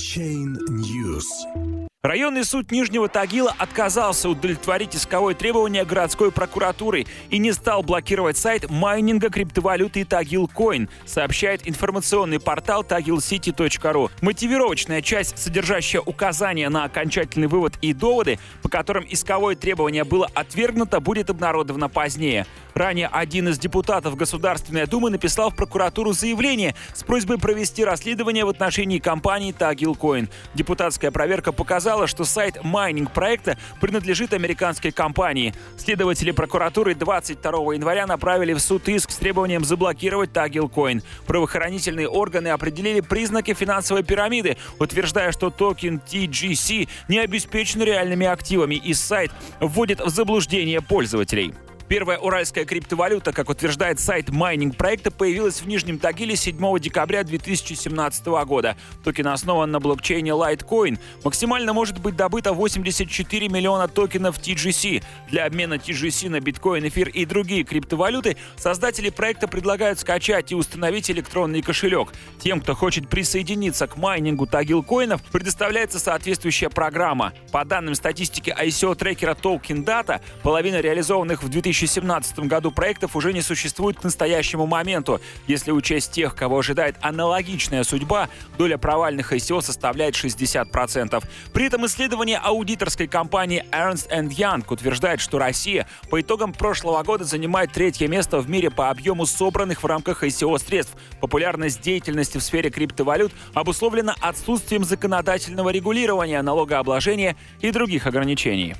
Chain News. Районный суд Нижнего Тагила отказался удовлетворить исковое требование городской прокуратуры и не стал блокировать сайт майнинга криптовалюты Tagil Coin, сообщает информационный портал tagilcity.ru. Мотивировочная часть, содержащая указания на окончательный вывод и доводы, по которым исковое требование было отвергнуто, будет обнародовано позднее. Ранее один из депутатов Государственной Думы написал в прокуратуру заявление с просьбой провести расследование в отношении компании Tagil Coin. Депутатская проверка показала, показала, что сайт майнинг проекта принадлежит американской компании. Следователи прокуратуры 22 января направили в суд иск с требованием заблокировать Tagil Coin. Правоохранительные органы определили признаки финансовой пирамиды, утверждая, что токен TGC не обеспечен реальными активами и сайт вводит в заблуждение пользователей. Первая уральская криптовалюта, как утверждает сайт майнинг проекта, появилась в Нижнем Тагиле 7 декабря 2017 года. Токен основан на блокчейне Litecoin. Максимально может быть добыто 84 миллиона токенов TGC. Для обмена TGC на биткоин, эфир и другие криптовалюты создатели проекта предлагают скачать и установить электронный кошелек. Тем, кто хочет присоединиться к майнингу тагилкоинов, предоставляется соответствующая программа. По данным статистики ICO-трекера Token Data, половина реализованных в 2000 2017 году проектов уже не существует к настоящему моменту. Если учесть тех, кого ожидает аналогичная судьба, доля провальных ICO составляет 60%. При этом исследование аудиторской компании Ernst Young утверждает, что Россия по итогам прошлого года занимает третье место в мире по объему собранных в рамках ICO средств. Популярность деятельности в сфере криптовалют обусловлена отсутствием законодательного регулирования, налогообложения и других ограничений.